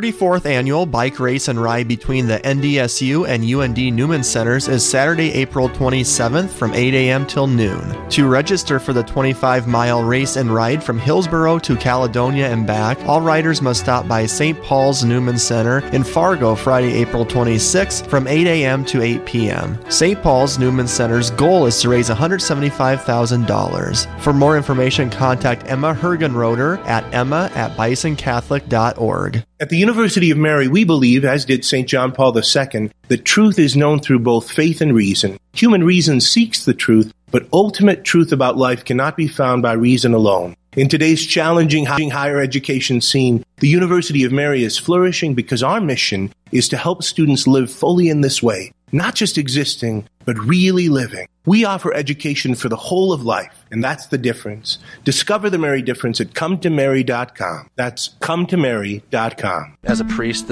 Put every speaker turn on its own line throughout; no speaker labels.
34th annual bike race and ride between the NDSU and UND Newman Centers is Saturday, April 27th from 8 a.m. till noon. To register for the 25 mile race and ride from Hillsboro to Caledonia and back, all riders must stop by St. Paul's Newman Center in Fargo Friday, April 26th from 8 a.m. to 8 p.m. St. Paul's Newman Center's goal is to raise $175,000. For more information, contact Emma Hergenroder at emma at bisoncatholic.org.
At the University of Mary, we believe, as did St. John Paul II, that truth is known through both faith and reason. Human reason seeks the truth, but ultimate truth about life cannot be found by reason alone. In today's challenging higher education scene, the University of Mary is flourishing because our mission is to help students live fully in this way, not just existing, but really living. We offer education for the whole of life, and that's the difference. Discover the Mary difference at cometomary.com. That's cometomary.com.
As a priest,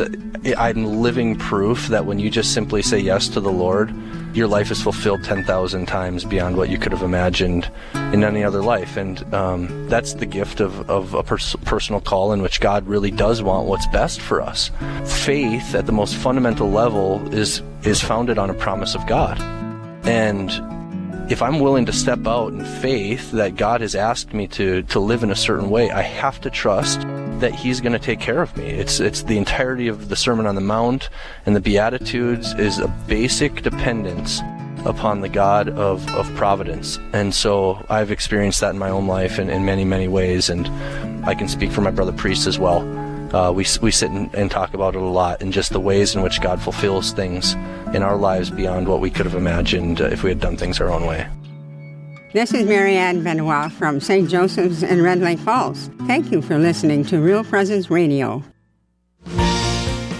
I'm living proof that when you just simply say yes to the Lord, your life is fulfilled 10,000 times beyond what you could have imagined in any other life. And um, that's the gift of, of a pers- personal call in which God really does want what's best for us. Faith at the most fundamental level is, is founded on a promise of God. And if I'm willing to step out in faith that God has asked me to, to live in a certain way, I have to trust that He's going to take care of me. It's, it's the entirety of the Sermon on the Mount and the Beatitudes is a basic dependence upon the God of, of providence. And so I've experienced that in my own life in, in many, many ways. And I can speak for my brother priest as well. Uh, we, we sit and, and, talk about it a lot and just the ways in which God fulfills things in our lives beyond what we could have imagined uh, if we had done things our own way.
This is Marianne Benoit from St. Joseph's in Red Lake Falls. Thank you for listening to Real Presence Radio.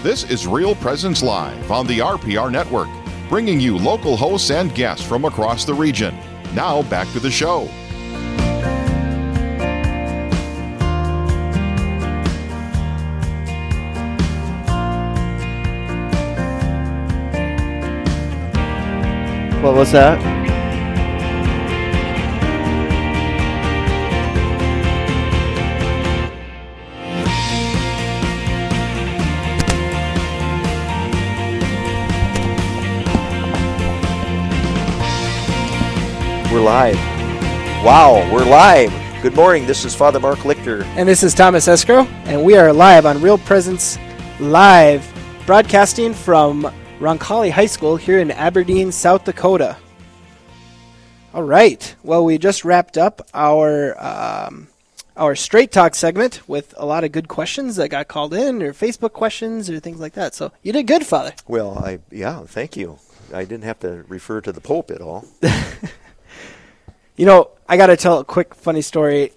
This is Real Presence Live on the RPR Network, bringing you local hosts and guests from across the region. Now back to the show.
What was that? We're live. Wow, we're live. Good morning. This is Father Mark Lichter.
And this is Thomas Escrow. And we are live on Real Presence Live, broadcasting from Roncalli High School here in Aberdeen, South Dakota. All right. Well, we just wrapped up our um, our straight talk segment with a lot of good questions that got called in, or Facebook questions, or things like that. So you did good, Father.
Well, I yeah, thank you. I didn't have to refer to the Pope at all.
you know, I got to tell a quick funny story.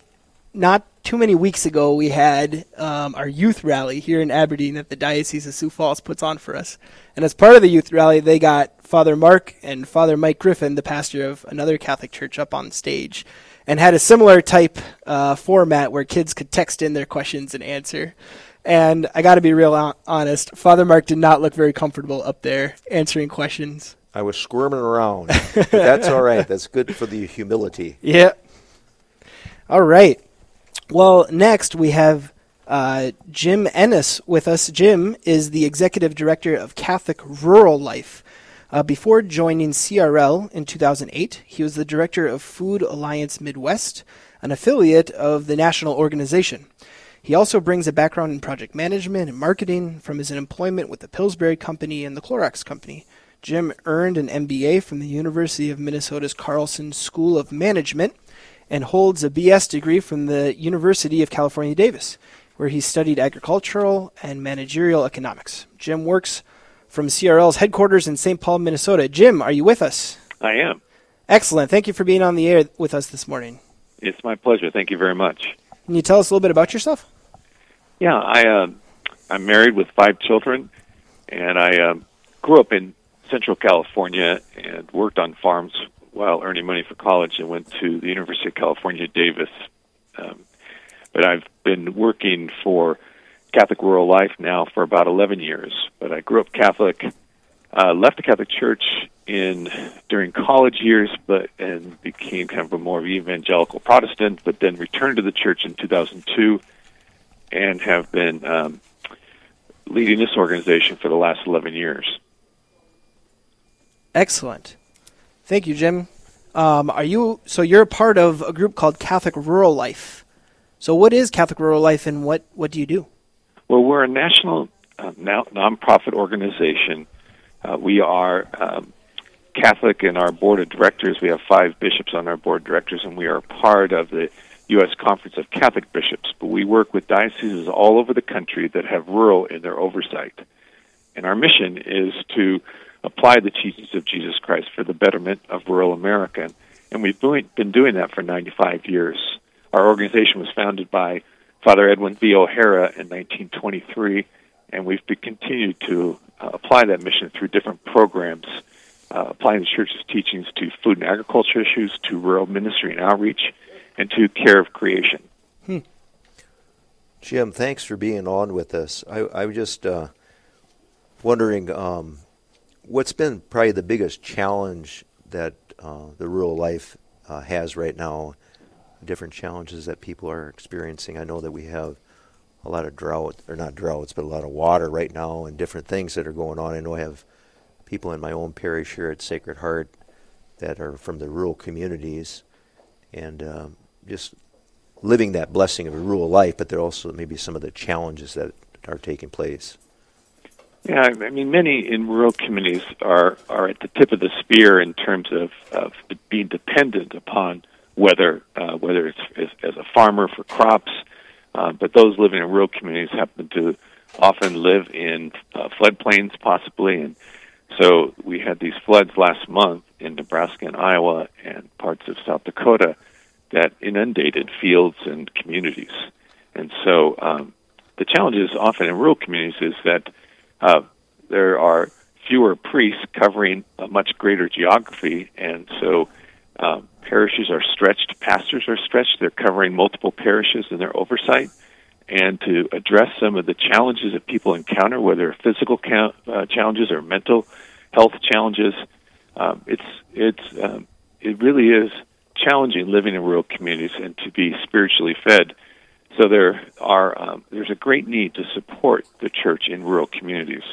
Not too many weeks ago, we had um, our youth rally here in Aberdeen that the Diocese of Sioux Falls puts on for us. And as part of the youth rally, they got Father Mark and Father Mike Griffin, the pastor of another Catholic church, up on stage and had a similar type uh, format where kids could text in their questions and answer. And I got to be real honest, Father Mark did not look very comfortable up there answering questions.
I was squirming around. but that's all right. That's good for the humility.
Yeah. All right. Well, next we have uh, Jim Ennis with us. Jim is the executive director of Catholic Rural Life. Uh, before joining CRL in 2008, he was the director of Food Alliance Midwest, an affiliate of the national organization. He also brings a background in project management and marketing from his employment with the Pillsbury Company and the Clorox Company. Jim earned an MBA from the University of Minnesota's Carlson School of Management and holds a BS degree from the University of California, Davis where he studied agricultural and managerial economics. Jim works from CRL's headquarters in St. Paul, Minnesota. Jim, are you with us?
I am.
Excellent. Thank you for being on the air with us this morning.
It's my pleasure. Thank you very much.
Can you tell us a little bit about yourself?
Yeah, I uh, I'm married with five children, and I uh, grew up in Central California and worked on farms while earning money for college, and went to the University of California, Davis. Um, but I've been working for Catholic Rural Life now for about 11 years. But I grew up Catholic, uh, left the Catholic Church in during college years, but and became kind of a more evangelical Protestant. But then returned to the church in 2002, and have been um, leading this organization for the last 11 years.
Excellent. Thank you, Jim. Um, are you so you're a part of a group called Catholic Rural Life? So what is Catholic Rural Life, and what what do you do?
Well, we're a national uh, now nonprofit organization. Uh, we are um, Catholic in our board of directors. We have five bishops on our board of directors, and we are part of the U.S. Conference of Catholic Bishops. But we work with dioceses all over the country that have rural in their oversight. And our mission is to apply the teachings of Jesus Christ for the betterment of rural America. And we've been doing that for 95 years. Our organization was founded by Father Edwin V. O'Hara in 1923, and we've continued to uh, apply that mission through different programs, uh, applying the church's teachings to food and agriculture issues, to rural ministry and outreach, and to care of creation.
Hmm. Jim, thanks for being on with us. I, I was just uh, wondering um, what's been probably the biggest challenge that uh, the rural life uh, has right now, different challenges that people are experiencing. I know that we have a lot of drought, or not droughts, but a lot of water right now and different things that are going on. I know I have people in my own parish here at Sacred Heart that are from the rural communities and um, just living that blessing of a rural life, but there are also maybe some of the challenges that are taking place.
Yeah, I mean, many in rural communities are are at the tip of the spear in terms of of being dependent upon weather, uh, whether it's as, as a farmer for crops, uh, but those living in rural communities happen to often live in uh, floodplains, possibly, and so we had these floods last month in Nebraska and Iowa and parts of South Dakota that inundated fields and communities, and so um, the is often in rural communities is that uh, there are fewer priests covering a much greater geography, and so um, parishes are stretched, pastors are stretched. They're covering multiple parishes in their oversight. And to address some of the challenges that people encounter, whether physical ca- uh, challenges or mental health challenges, um, it's it's um, it really is challenging living in rural communities and to be spiritually fed so there are um, there's a great need to support the church in rural communities.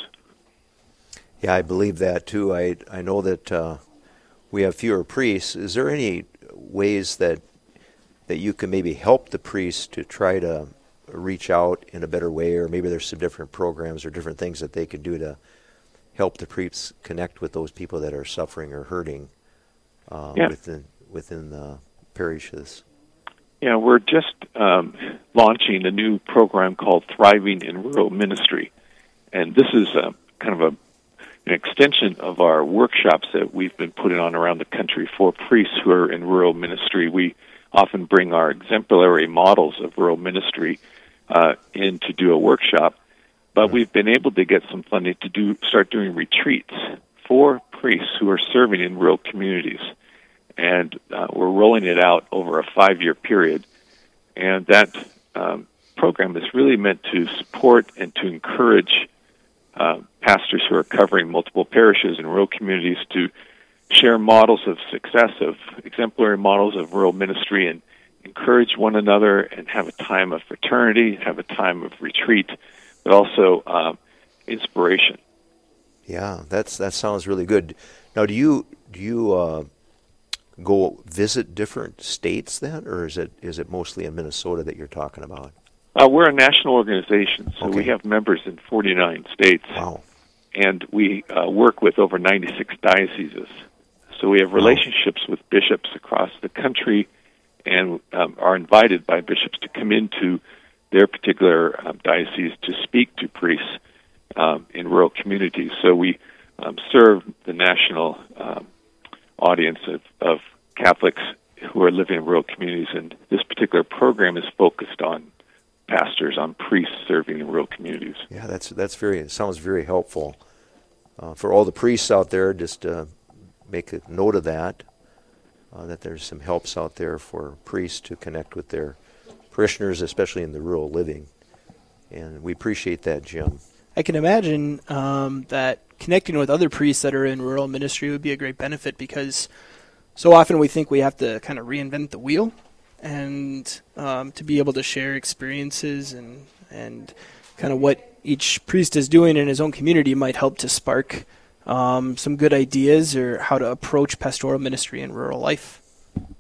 Yeah, I believe that too. I I know that uh, we have fewer priests. Is there any ways that that you can maybe help the priests to try to reach out in a better way, or maybe there's some different programs or different things that they can do to help the priests connect with those people that are suffering or hurting uh, yeah. within within the parishes.
Yeah, we're just um, launching a new program called Thriving in Rural Ministry, and this is a, kind of a an extension of our workshops that we've been putting on around the country for priests who are in rural ministry. We often bring our exemplary models of rural ministry uh, in to do a workshop, but we've been able to get some funding to do start doing retreats for priests who are serving in rural communities and uh, we're rolling it out over a five year period. And that um, program is really meant to support and to encourage uh, pastors who are covering multiple parishes and rural communities to share models of success, of exemplary models of rural ministry, and encourage one another and have a time of fraternity, have a time of retreat, but also um, inspiration.
Yeah, that's that sounds really good. Now, do you do you uh, go visit different states then, or is it is it mostly in Minnesota that you're talking about?
Uh, we're a national organization, so okay. we have members in 49 states.
Wow.
And we uh, work with over 96 dioceses. So we have relationships wow. with bishops across the country and um, are invited by bishops to come into their particular um, diocese to speak to priests um, in rural communities. So we um, serve the national um, audience of, of Catholics who are living in rural communities, and this particular program is focused on pastors, on priests serving in rural communities.
Yeah, that's that's very sounds very helpful uh, for all the priests out there. Just uh, make a note of that. Uh, that there's some helps out there for priests to connect with their parishioners, especially in the rural living, and we appreciate that, Jim.
I can imagine um, that connecting with other priests that are in rural ministry would be a great benefit because so often we think we have to kind of reinvent the wheel and um, to be able to share experiences and and kind of what each priest is doing in his own community might help to spark um, some good ideas or how to approach pastoral ministry in rural life.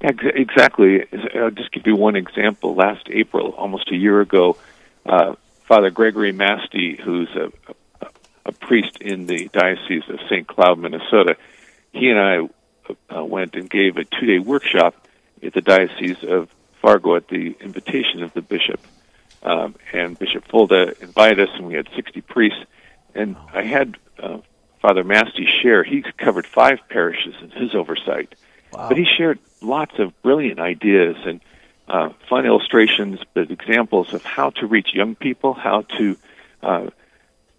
Exactly. I'll just give you one example. Last April, almost a year ago, uh, Father Gregory Mastey, who's a, a, a, priest in the Diocese of St. Cloud, Minnesota, he and I uh, went and gave a two day workshop at the Diocese of Fargo at the invitation of the bishop. Um, and Bishop Folda invited us, and we had 60 priests. And I had uh, Father Mastey share. He covered five parishes in his oversight. Wow. But he shared lots of brilliant ideas and uh, fun illustrations, but examples of how to reach young people, how to. Uh,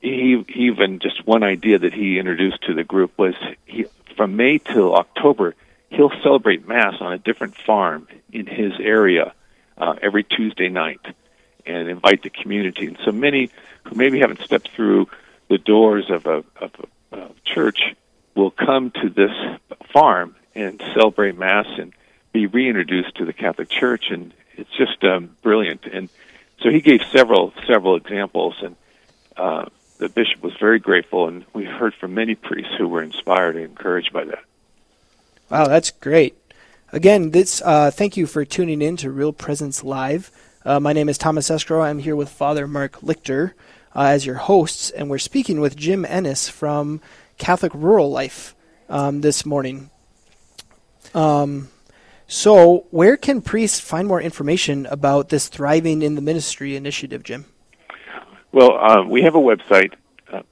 he, even just one idea that he introduced to the group was he, from May till October, he'll celebrate Mass on a different farm in his area uh, every Tuesday night and invite the community. And so many who maybe haven't stepped through the doors of a, of a, a church will come to this farm and celebrate Mass and be reintroduced to the Catholic Church. And it's just um, brilliant. And so he gave several several examples, and uh, the bishop was very grateful. And we heard from many priests who were inspired and encouraged by that.
Wow, that's great. Again, this uh, thank you for tuning in to Real Presence Live. Uh, my name is Thomas Escrow. I'm here with Father Mark Lichter uh, as your hosts, and we're speaking with Jim Ennis from Catholic Rural Life um, this morning. Um, so, where can priests find more information about this Thriving in the Ministry initiative, Jim?
Well, uh, we have a website, uh,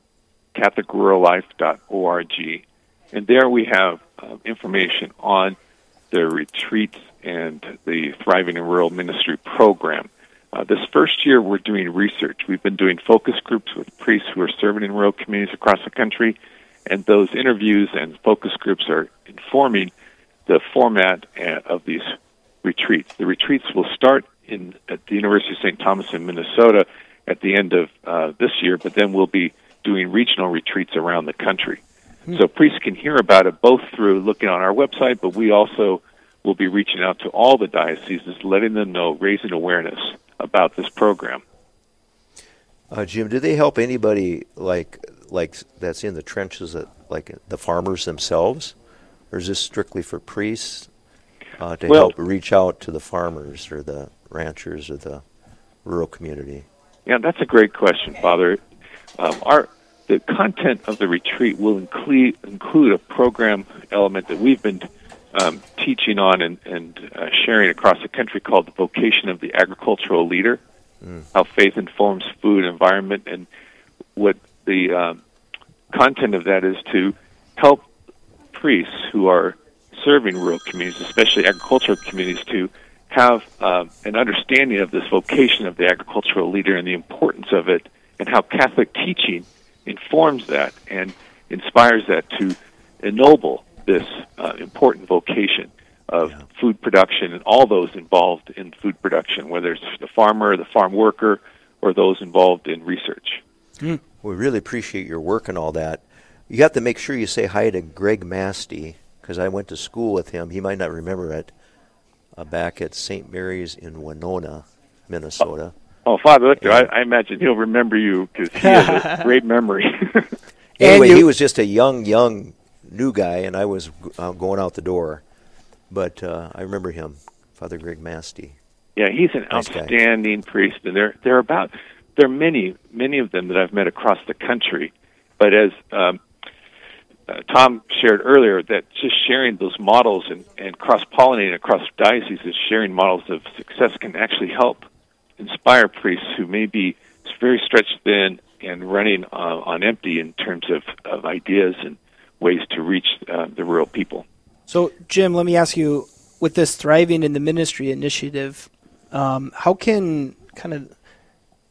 CatholicRuralLife.org, and there we have uh, information on the retreats and the Thriving in Rural Ministry program. Uh, this first year, we're doing research. We've been doing focus groups with priests who are serving in rural communities across the country, and those interviews and focus groups are informing the format uh, of these retreats. The retreats will start in at the University of St. Thomas in Minnesota at the end of uh, this year, but then we'll be doing regional retreats around the country. Hmm. So priests can hear about it both through looking on our website, but we also will be reaching out to all the dioceses, letting them know, raising awareness about this program.
Uh, Jim, do they help anybody like like that's in the trenches, at, like the farmers themselves? Or is this strictly for priests uh, to well, help reach out to the farmers or the ranchers or the rural community?
Yeah, that's a great question, Father. Um, our the content of the retreat will include include a program element that we've been um, teaching on and, and uh, sharing across the country called the vocation of the agricultural leader. Mm. How faith informs food, environment, and what the um, content of that is to help priests who are serving rural communities, especially agricultural communities, to have uh, an understanding of this vocation of the agricultural leader and the importance of it, and how Catholic teaching informs that and inspires that to ennoble this uh, important vocation of yeah. food production and all those involved in food production, whether it's the farmer, the farm worker, or those involved in research.
Mm. We really appreciate your work and all that. You have to make sure you say hi to Greg Mastey because I went to school with him. He might not remember it. Uh, back at St. Mary's in Winona, Minnesota.
Oh, oh Father Lichter, I, I, imagine he'll remember you because he has a great memory.
anyway, you, he was just a young, young new guy, and I was uh, going out the door. But uh, I remember him, Father Greg Mastey.
Yeah, he's an nice outstanding guy. priest, and there there are about there are many many of them that I've met across the country. But as um, uh, Tom shared earlier that just sharing those models and, and cross pollinating across dioceses, sharing models of success can actually help inspire priests who may be very stretched thin and running uh, on empty in terms of, of ideas and ways to reach uh, the rural people.
So, Jim, let me ask you with this Thriving in the Ministry initiative, um, how can kind of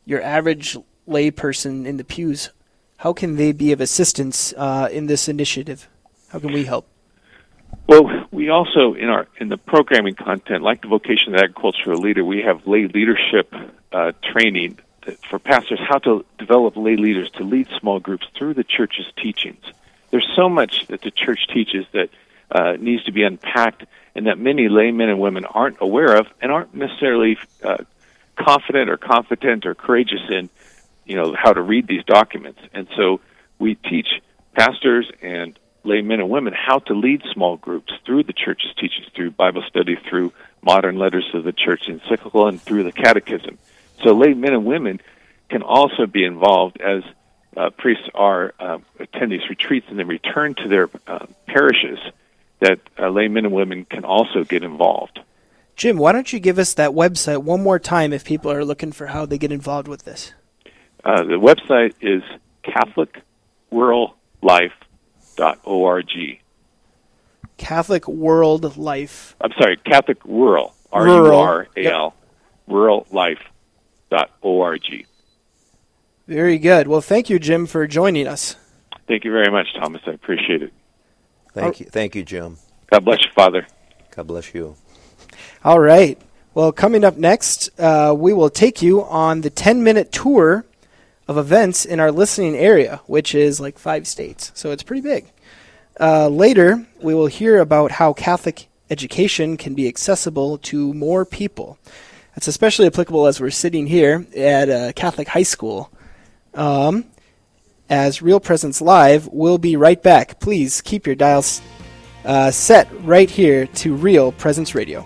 your average layperson in the pews how can they be of assistance uh, in this initiative? How can we help?
Well, we also in our in the programming content, like the vocation of agricultural leader, we have lay leadership uh, training for pastors how to develop lay leaders to lead small groups through the church's teachings. There's so much that the church teaches that uh, needs to be unpacked, and that many laymen and women aren't aware of and aren't necessarily uh, confident or competent or courageous in you know, how to read these documents. And so we teach pastors and lay men and women how to lead small groups through the church's teachings, through Bible study, through modern letters of the church encyclical, and through the catechism. So lay men and women can also be involved as uh, priests are uh, attend these retreats and then return to their uh, parishes. That uh, lay men and women can also get involved.
Jim, why don't you give us that website one more time if people are looking for how they get involved with this?
Uh, the website is CatholicWorldLife.org.
Catholic World Life.
I'm sorry, Catholic Rural, R U R A L, rurallife.org.
Very good. Well, thank you, Jim, for joining us.
Thank you very much, Thomas. I appreciate it.
Thank you, thank you, Jim.
God bless you, Father.
God bless you.
All right. Well, coming up next, uh, we will take you on the 10 minute tour of events in our listening area, which is like five states. So it's pretty big. Uh, later, we will hear about how Catholic education can be accessible to more people. That's especially applicable as we're sitting here at a Catholic high school. Um, as Real Presence Live, we'll be right back. Please keep your dials uh, set right here to Real Presence Radio.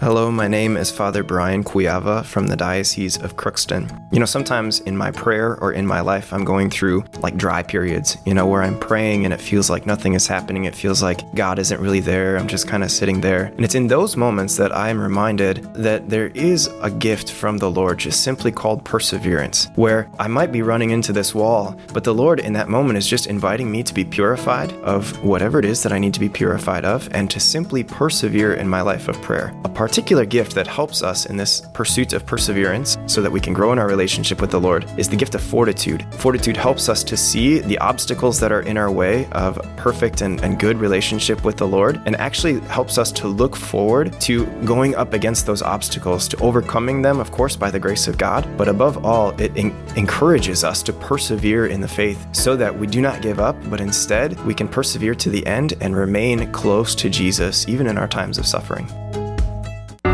Hello, my name is Father Brian Cuyava from the Diocese of Crookston. You know, sometimes in my prayer or in my life, I'm going through like dry periods, you know, where I'm praying and it feels like nothing is happening. It feels like God isn't really there. I'm just kind of sitting there. And it's in those moments that I am reminded that there is a gift from the Lord, just simply called perseverance, where I might be running into this wall, but the Lord in that moment is just inviting me to be purified of whatever it is that I need to be purified of and to simply persevere in my life of prayer. A particular gift that helps us in this pursuit of perseverance so that we can grow in our relationship with the Lord is the gift of fortitude. Fortitude helps us to see the obstacles that are in our way of perfect and, and good relationship with the Lord and actually helps us to look forward to going up against those obstacles, to overcoming them, of course, by the grace of God. But above all, it en- encourages us to persevere in the faith so that we do not give up, but instead we can persevere to the end and remain close to Jesus, even in our times of suffering.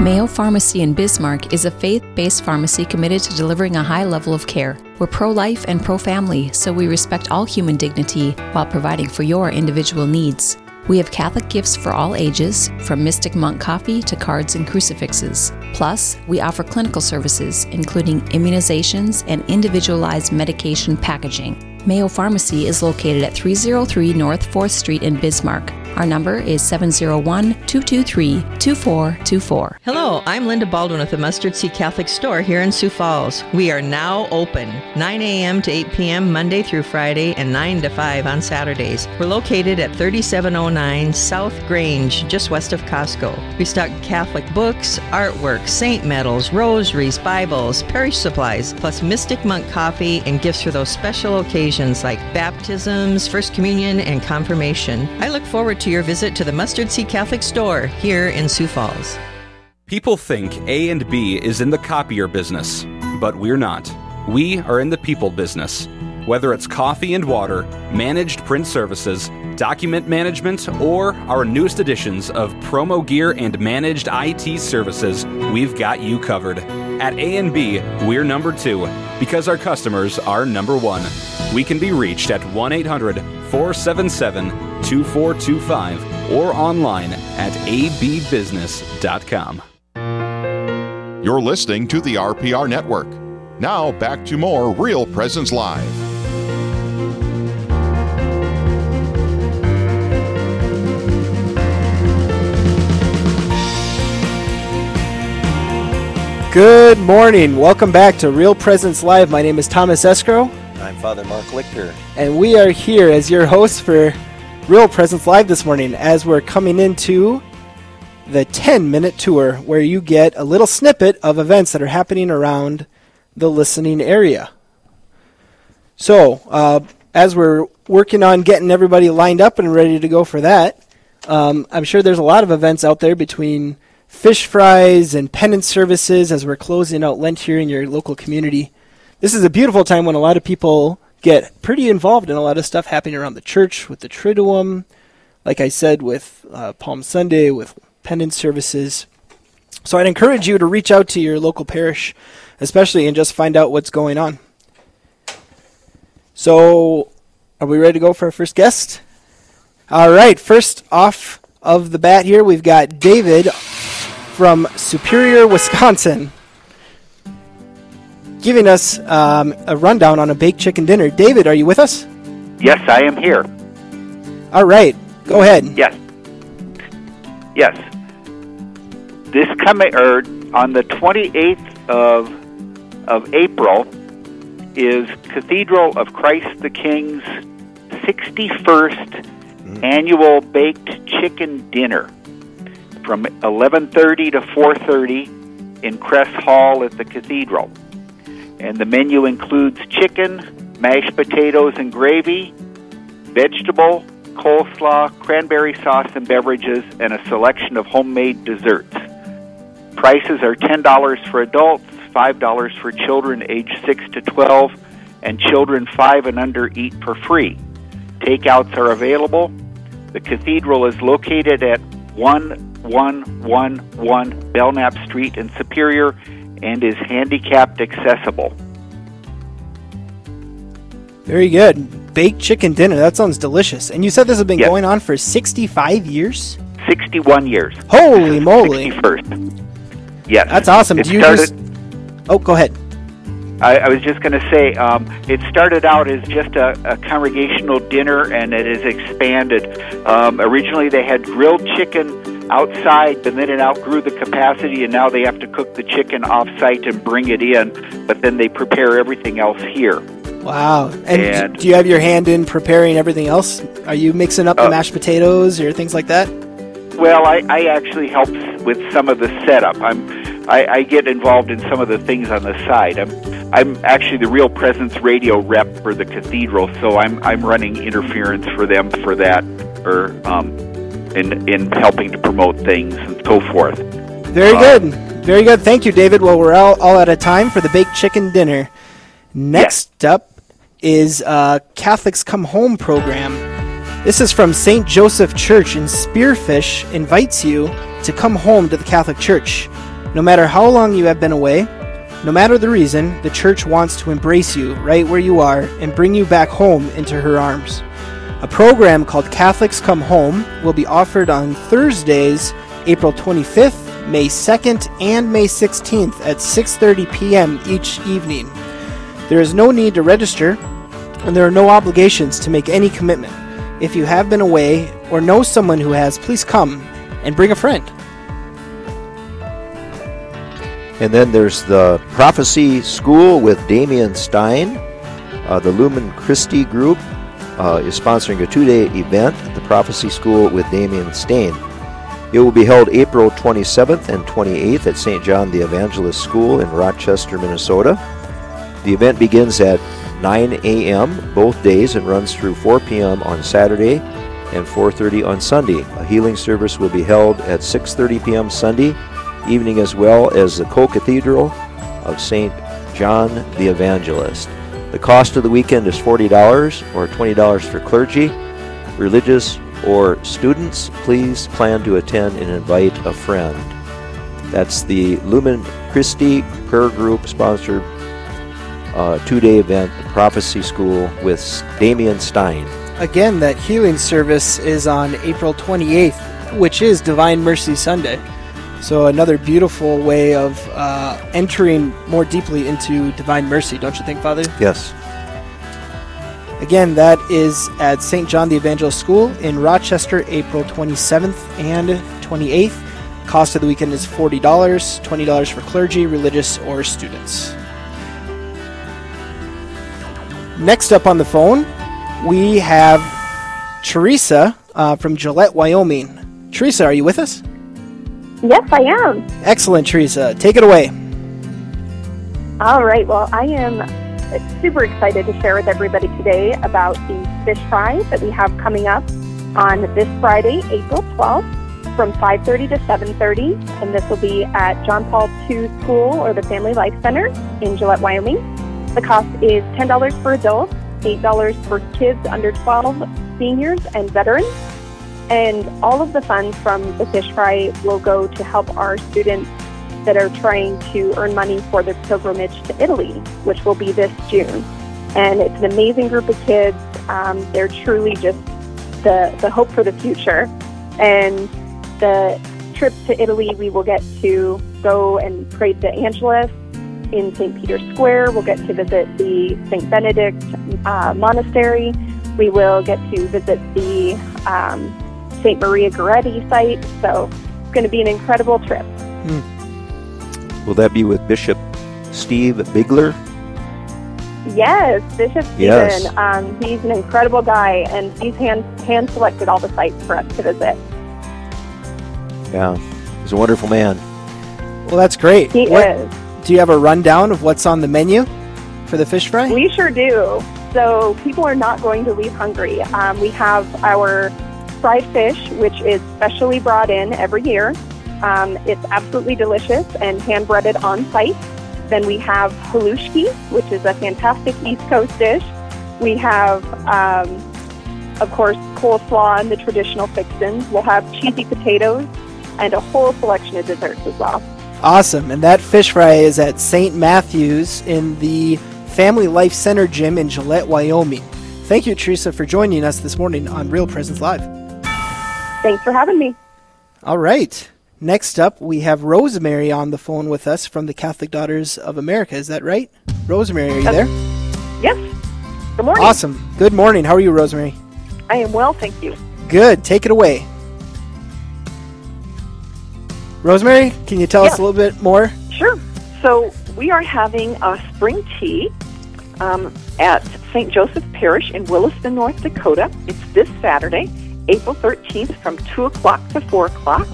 Mayo Pharmacy in Bismarck is a faith based pharmacy committed to delivering a high level of care. We're pro life and pro family, so we respect all human dignity while providing for your individual needs. We have Catholic gifts for all ages, from Mystic Monk coffee to cards and crucifixes. Plus, we offer clinical services, including immunizations and individualized medication packaging. Mayo Pharmacy is located at 303 North 4th Street in Bismarck. Our number is 701 223 2424.
Hello, I'm Linda Baldwin with the Mustard Seed Catholic Store here in Sioux Falls. We are now open 9 a.m. to 8 p.m. Monday through Friday and 9 to 5 on Saturdays. We're located at 3709 South Grange, just west of Costco. We stock Catholic books, artwork, saint medals, rosaries, Bibles, parish supplies, plus Mystic Monk coffee and gifts for those special occasions like baptisms, First Communion, and confirmation. I look forward to your visit to the Mustard Seed Catholic Store here in Sioux Falls.
People think A and B is in the copier business, but we're not. We are in the people business. Whether it's coffee and water, managed print services, document management, or our newest editions of promo gear and managed IT services, we've got you covered. At A&B, we're number 2 because our customers are number 1. We can be reached at 1-800-477-2425 or online at abbusiness.com.
You're listening to the RPR Network. Now back to more Real Presence Live.
Good morning. Welcome back to Real Presence Live. My name is Thomas Escrow.
I'm Father Mark Lichter.
And we are here as your hosts for Real Presence Live this morning as we're coming into the 10 minute tour where you get a little snippet of events that are happening around the listening area. So, uh, as we're working on getting everybody lined up and ready to go for that, um, I'm sure there's a lot of events out there between fish fries and penance services as we're closing out Lent here in your local community. this is a beautiful time when a lot of people get pretty involved in a lot of stuff happening around the church with the Triduum, like I said, with uh, Palm Sunday, with penance services. So I'd encourage you to reach out to your local parish, especially, and just find out what's going on. So, are we ready to go for our first guest? All right, first off of the bat here, we've got David from Superior, Wisconsin, giving us um, a rundown on a baked chicken dinner. David, are you with us?
Yes, I am here.
All right, go ahead.
Yes. Yes. This coming or on the 28th of of April is Cathedral of Christ the King's 61st annual baked chicken dinner from 11:30 to 4:30 in Cress Hall at the cathedral. And the menu includes chicken, mashed potatoes and gravy, vegetable, coleslaw, cranberry sauce and beverages, and a selection of homemade desserts. Prices are $10 for adults, $5 for children aged 6 to 12, and children 5 and under eat for free. Takeouts are available. The cathedral is located at 1111 Belknap Street in Superior and is handicapped accessible.
Very good. Baked chicken dinner. That sounds delicious. And you said this has been
Yes.
going on for 65 years?
61 years.
Holy moly.
61st. Yes.
That's awesome.
It
Do you
started,
just. Oh, go ahead.
I, I was just going to say, um, it started out as just a, a congregational dinner, and it has expanded. Um, originally, they had grilled chicken outside, but then it outgrew the capacity, and now they have to cook the chicken off-site and bring it in. But then they prepare everything else here.
Wow. And,
And-
do you have your hand in preparing everything else? Are you mixing up the
Uh,
mashed potatoes or things like that?
Well, I, I actually help with some of the setup. I'm I, I get involved in some of the things on the side. I'm I'm actually the Real Presence radio rep for the cathedral, so I'm I'm running interference for them for that, or um, in in helping to promote things and so forth.
Very
Uh,
good. Very good. Thank you, David. Well, we're all, all out of time for the baked chicken dinner. Next up is uh, Catholics Come Home program. This is from St. Joseph Church, in Spearfish invites you to come home to the Catholic Church. No matter how long you have been away, no matter the reason, the church wants to embrace you right where you are and bring you back home into her arms. A program called Catholics Come Home will be offered on Thursdays, April 25th, May 2nd, and May 16th at 6:30 p.m. each evening. There is no need to register, and there are no obligations to make any commitment. If you have been away or know someone who has, please come and bring a friend.
And then there's the Prophecy School with Damian Stayne. Uh, the Lumen Christi Group uh, is sponsoring a two day event, at the Prophecy School with Damian Stayne. It will be held April 27th and 28th at St. John the Evangelist School in Rochester, Minnesota. The event begins at 9 a.m. both days and runs through 4 p.m. on Saturday and 4:30 on Sunday. A healing service will be held at 6:30 p.m. Sunday evening as well as the co-cathedral of St. John the Evangelist. The cost of the weekend is $40 or $20 for clergy, religious, or students. Please plan to attend and invite a friend. That's the Lumen Christi Prayer Group sponsored uh, two-day event, the Prophecy School with Damian Stayne.
Again, that healing service is on April 28th, which is Divine Mercy Sunday. So, another beautiful way of uh, entering more deeply into divine mercy, don't you think, Father?
Yes.
Again, that is at St. John the Evangelist School in Rochester, April 27th and 28th. Cost of the weekend is $40, $20 for clergy, religious, or students. Next up on the phone, we have Teresa uh, from Gillette, Wyoming. Teresa, are you with us?
Yes, I am.
Excellent, Teresa. Take it away.
All right. Well, I am super excited to share with everybody today about the fish fry that we have coming up on this Friday, April 12th, from 5:30 to 7:30, and this will be at John Paul II School or the Family Life Center in Gillette, Wyoming. The cost is $10 for adults, $8 for kids under 12, seniors, and veterans. And all of the funds from the fish fry will go to help our students that are trying to earn money for their pilgrimage to Italy, which will be this June. And it's an amazing group of kids. Um, they're truly just the, the hope for the future. And the trip to Italy, we will get to go and pray to Angelus in St. Peter's Square. We'll get to visit the St. Benedict uh, Monastery. We will get to visit the um, St. Maria Goretti site. So it's going to be an incredible trip.
Will that be with Bishop Steve Biegler?
Yes, Bishop Stephen.
Yes.
Um, he's an incredible guy, and he's hand hand selected all the sites for us to visit.
Yeah, he's a wonderful man.
Well, that's great.
He
What-
is.
Do you have a rundown of what's on the menu for the fish fry?
We sure do. So people are not going to leave hungry. Um, we have our fried fish, which is specially brought in every year. Um, it's absolutely delicious and hand breaded on site. Then we have halushki, which is a fantastic East Coast dish. We have, um, of course, coleslaw and the traditional fixins. We'll have cheesy potatoes and a whole selection of desserts as well.
Awesome. And that fish fry is at St. Matthew's in the Family Life Center gym in Gillette, Wyoming. Thank you, Teresa, for joining us this morning on Real Presence Live.
Thanks for having me.
All right. Next up, we have Rosemary on the phone with us from the Catholic Daughters of America. Is that right? Rosemary, are you there?
Yes. Good morning.
Awesome. Good morning. How are you, Rosemary?
I am well, thank you.
Good. Take it away. Rosemary, can you tell us a little bit more?
Sure. So we are having a spring tea um, at St. Joseph Parish in Williston, North Dakota. It's this Saturday, April 13th, from 2 o'clock to 4 o'clock.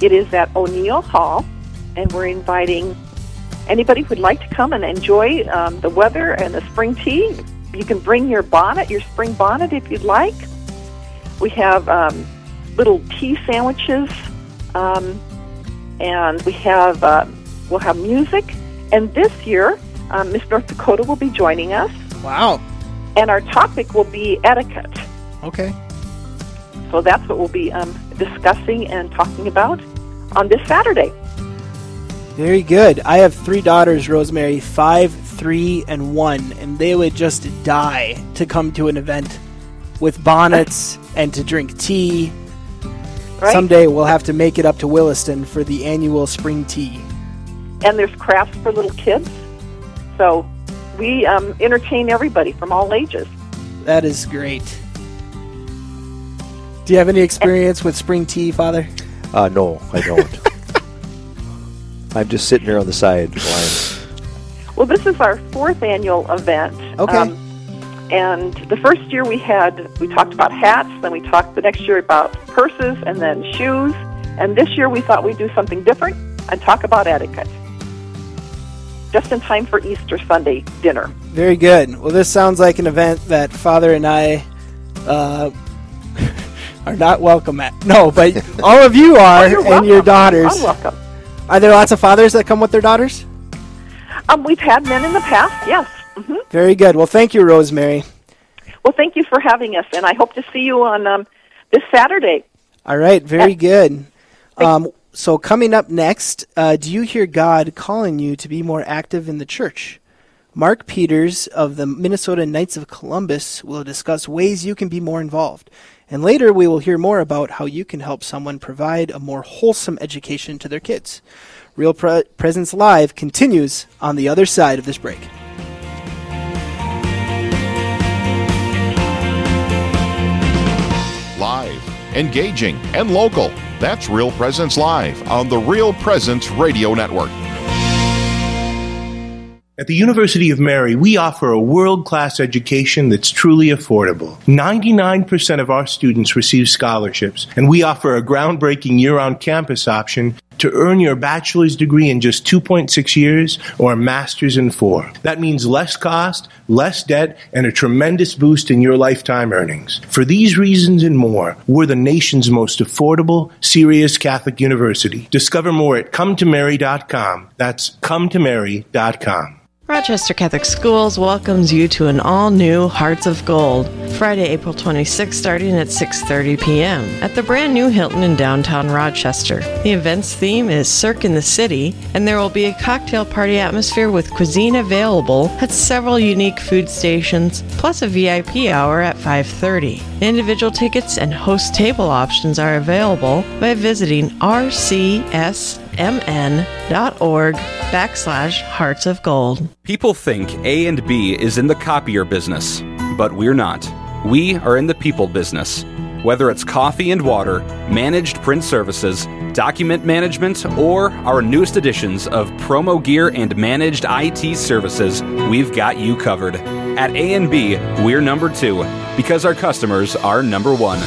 It is at O'Neill Hall, and we're inviting anybody who'd like to come and enjoy um, the weather and the spring tea. You can bring your bonnet, your spring bonnet, if you'd like. We have um, little tea sandwiches, um, and we have uh, we'll have music. And this year, um, Miss North Dakota will be joining us.
Wow!
And our topic will be etiquette.
Okay.
So that's what we'll be um, discussing and talking about on this Saturday.
Very good. I have three daughters, Rosemary, five, three, and one, and they would just die to come to an event with bonnets and to drink tea.
Right.
Someday we'll have to make it up to Williston for the annual spring tea.
And there's crafts for little kids. So we um, entertain everybody from all ages.
That is great. Do you have any experience with spring tea, Father?
Uh, no, I don't. I'm just sitting here on the side. Line.
Well, this is our fourth annual event.
Okay.
Um, and the first year we had, we talked about hats, then we talked the next year about purses and then shoes. And this year we thought we'd do something different and talk about etiquette. Just in time for Easter Sunday dinner.
Very good. Well, this sounds like an event that Father and I uh, are not welcome at. No, but all of you are,
Oh,
and your daughters.
I'm welcome.
Are there lots of fathers that come with their daughters?
Um, we've had men in the past, yes. hmm
Very good. Well, thank you, Rosemary.
Well, thank you for having us, and I hope to see you on um, this Saturday.
All right, very good. Um, so, coming up next, uh, do you hear God calling you to be more active in the church? Mark Peters of the Minnesota Knights of Columbus will discuss ways you can be more involved. And later, we will hear more about how you can help someone provide a more wholesome education to their kids. Real Pre- Presence Live continues on the other side of this break.
Live, engaging, and local. That's Real Presence Live on the Real Presence Radio Network.
At the University of Mary, we offer a world class education that's truly affordable. 99% of our students receive scholarships, and we offer a groundbreaking year round campus option to earn your bachelor's degree in just 2.6 years or a master's in four. That means less cost, less debt, and a tremendous boost in your lifetime earnings. For these reasons and more, we're the nation's most affordable, serious Catholic university. Discover more at cometomary.com. That's cometomary.com.
Rochester Catholic Schools welcomes you to an all-new Hearts of Gold, Friday, April 26th, starting at 6:30 p.m. at the brand new Hilton in downtown Rochester. The event's theme is Cirque in the City, and there will be a cocktail party atmosphere with cuisine available at several unique food stations, plus a VIP hour at 5:30. Individual tickets and host table options are available by visiting RCS mn.org backslash hearts of gold.
People think A and B is in the copier business, but we're not. We are in the people business. Whether it's coffee and water, managed print services, document management, or our newest editions of promo gear and managed IT services, we've got you covered. At A&B, we're number two because our customers are number one.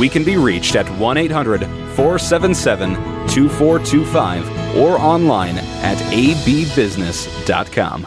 We can be reached at 1 800 477 2425 or online at abbusiness.com.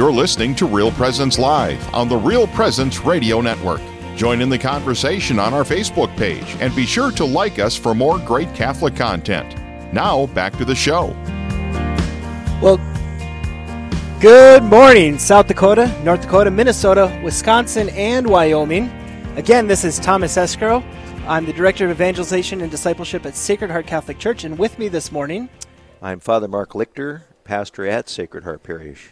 You're listening to Real Presence Live on the Real Presence Radio Network. Join in the conversation on our Facebook page and be sure to like us for more great Catholic content. Now, back to the show.
Well, good morning, South Dakota, North Dakota, Minnesota, Wisconsin, and Wyoming. Again, this is Thomas Escrow. I'm the Director of Evangelization and Discipleship at Sacred Heart Catholic Church, and with me this morning,
I'm Father Mark Lichter, pastor at Sacred Heart Parish.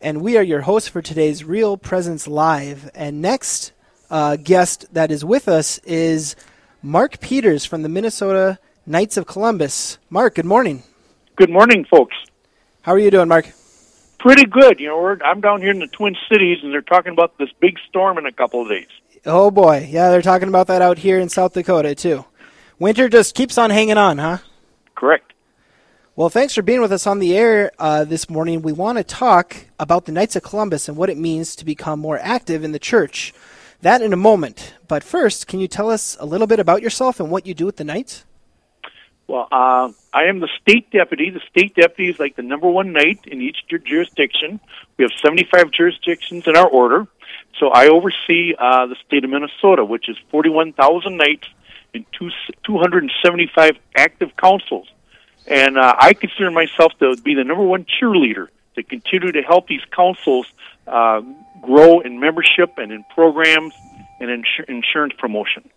And we are your hosts for today's Real Presence Live. And next uh, guest that is with us is Mark Peters from the Minnesota Knights of Columbus. Mark, good morning.
Good morning, folks.
How are you doing, Mark?
Pretty good. You know, we're, I'm down here in the Twin Cities, and they're talking about this big storm in a couple of days.
Oh boy, yeah, they're talking about that out here in South Dakota too. Winter just keeps on hanging on, huh?
Correct.
Well, thanks for being with us on the air uh, this morning. We want to talk about the Knights of Columbus and what it means to become more active in the church. That in a moment. But first, can you tell us a little bit about yourself and what you do with the Knights?
Well, uh, I am the state deputy. The state deputy is like the number one knight in each jurisdiction. We have 75 jurisdictions in our order. So I oversee uh, the state of Minnesota, which is 41,000 knights and two, 275 active councils. And uh, I consider myself to be the number one cheerleader to continue to help these councils uh, grow in membership and in programs and in insurance promotion.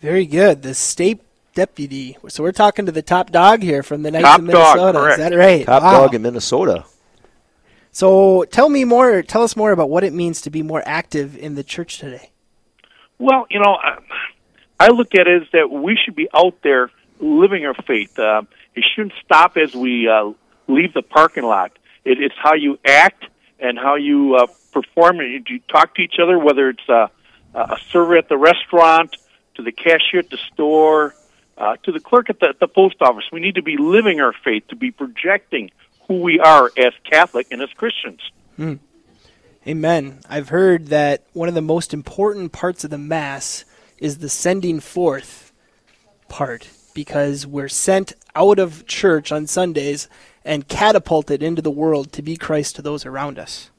Very good. The state deputy. So we're talking to the top dog here from the Knights
top
of Minnesota.
Dog,
Is that right?
Top
wow.
dog in Minnesota.
So tell me more. Tell us more about what it means to be more active in the church today.
Well, you know, I look at it as that we should be out there living our faith. Uh, it shouldn't stop as we uh, leave the parking lot. It, it's how you act and how you uh, perform. And you talk to each other, whether it's uh, a server at the restaurant, to the cashier at the store, uh, to the clerk at the, at the post office. We need to be living our faith, to be projecting who we are as Catholic and as Christians.
Hmm. Amen. I've heard that one of the most important parts of the Mass is the sending forth part because we're sent out of church on Sundays and catapulted into the world to be Christ to those around us.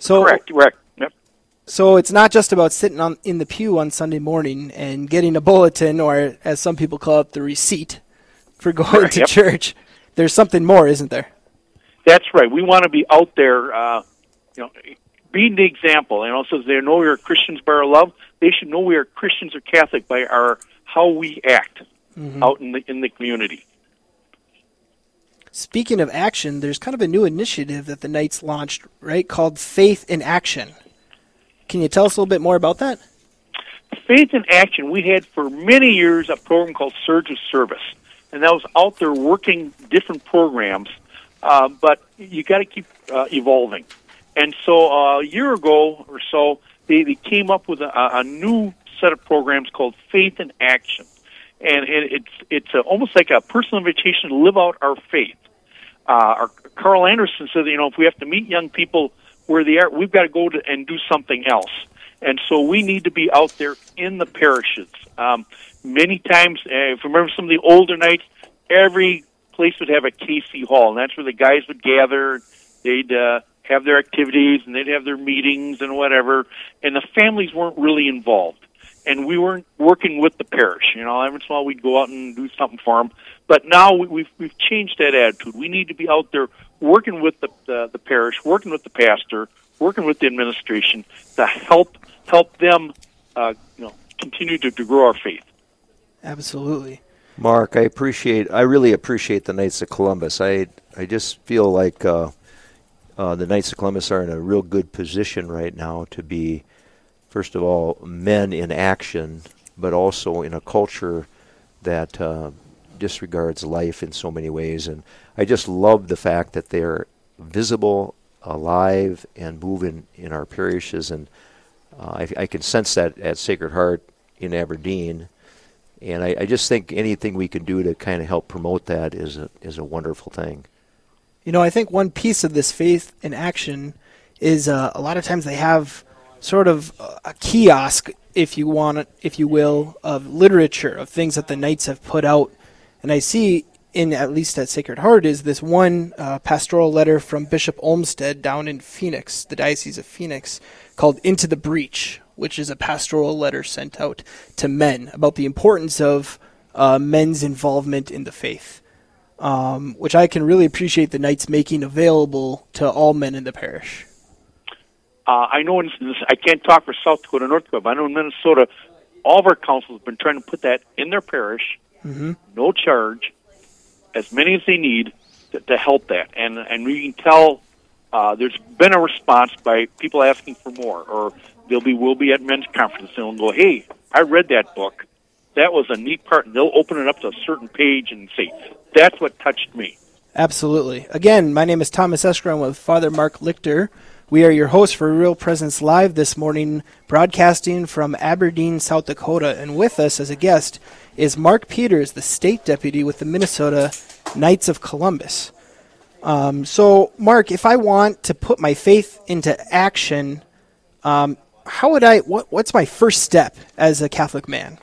So, correct, correct. Yep.
So it's not just about sitting on in the pew on Sunday morning and getting a bulletin, or as some people call it, the receipt for going
right,
to
yep.
church. There's something more, isn't there?
That's right. We want to be out there, uh, you know, being the example. and also so they know we are Christians by our love. They should know we are Christians or Catholic by our how we act
mm-hmm.
out in the in the community.
Speaking of action, there's kind of a new initiative that the Knights launched, right, called Faith in Action. Can you tell us a little bit more about that?
Faith in Action, we had for many years a program called Surge of Service, and that was out there working different programs, uh, but you got to keep uh, evolving. And so uh, a year ago or so, they, they came up with a, a new set of programs called Faith in Action, and it, it's it's a, almost like a personal invitation to live out our faith. Uh, our, Carl Anderson said, you know, if we have to meet young people where they are, we've got to go to, and do something else. And so we need to be out there in the parishes. Um, many times, uh, if you remember some of the older knights, every place would have a KC Hall, and that's where the guys would gather. They'd uh, have their activities, and they'd have their meetings and whatever, and the families weren't really involved. And we weren't working with the parish. You know, every once in a while we'd go out and do something for them. But now we, we've we've changed that attitude. We need to be out there working with the the, the parish, working with the pastor, working with the administration to help help them, uh, you know, continue to, to grow our faith.
Absolutely.
Mark, I appreciate. I really appreciate the Knights of Columbus. I I just feel like uh, uh, the Knights of Columbus are in a real good position right now to be, first of all, men in action, but also in a culture that uh, disregards life in so many ways. And I just love the fact that they're visible, alive, and moving in our parishes. And uh, I, I can sense that at Sacred Heart in Aberdeen and I, I, just think anything we can do to kind of help promote that is a is a wonderful thing.
You know, I think one piece of this faith in action is uh, a lot of times they have sort of a kiosk, if you want, if you will, of literature of things that the knights have put out, and I see in at least at Sacred Heart is this one uh, pastoral letter from Bishop Olmsted down in Phoenix, the Diocese of Phoenix, called "Into the Breach," which is a pastoral letter sent out to men about the importance of uh, men's involvement in the faith, um, which I can really appreciate the Knights making available to all men in the parish.
Uh, I know in I can't talk for South Dakota, North Dakota, but I know in Minnesota, all of our councils have been trying to put that in their parish,
mm-hmm.
no charge, as many as they need to, to help that. And and we can tell uh, there's been a response by people asking for more, or they'll be will be at men's conference and they'll go, "Hey, I read that book. That was a neat part." And they'll open it up to a certain page and say, "That's what touched me."
Absolutely. Again, my name is Thomas Eskron with Father Mark Lichter. We are your hosts for Real Presence Live this morning, broadcasting from Aberdeen, South Dakota. And with us as a guest is Mark Peters, the state deputy with the Minnesota Knights of Columbus. Um, so, Mark, if I want to put my faith into action, um, how would I? What, what's my first step as a Catholic man?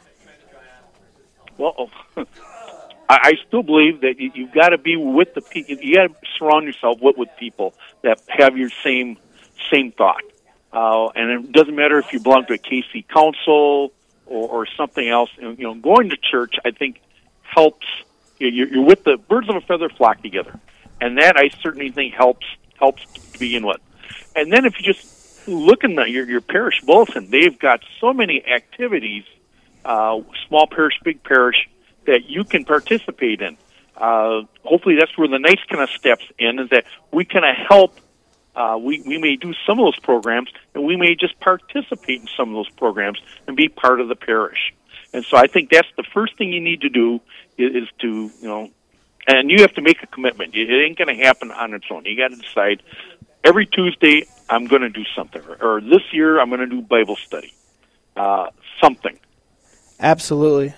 Well, I, still believe that you, have got to be with the people. You got to surround yourself with, with people that have your same same thought. Uh, and it doesn't matter if you belong to a KC council or, or something else. You know, going to church, I think, helps. You're, you're with the birds of a feather flock together, and that I certainly think helps helps to begin with. And then if you just look in the, your, your parish bulletin. They've got so many activities, uh, small parish, big parish, that you can participate in. Uh, hopefully, that's where the Knights kind of steps in, is that we kind of help. Uh, we, we may do some of those programs, and we may just participate in some of those programs and be part of the parish. And so I think that's the first thing you need to do is, is to, you know, and you have to make a commitment. It ain't going to happen on its own. You got to decide every Tuesday I'm going to do something, or, or this year I'm going to do Bible study, uh, something.
Absolutely.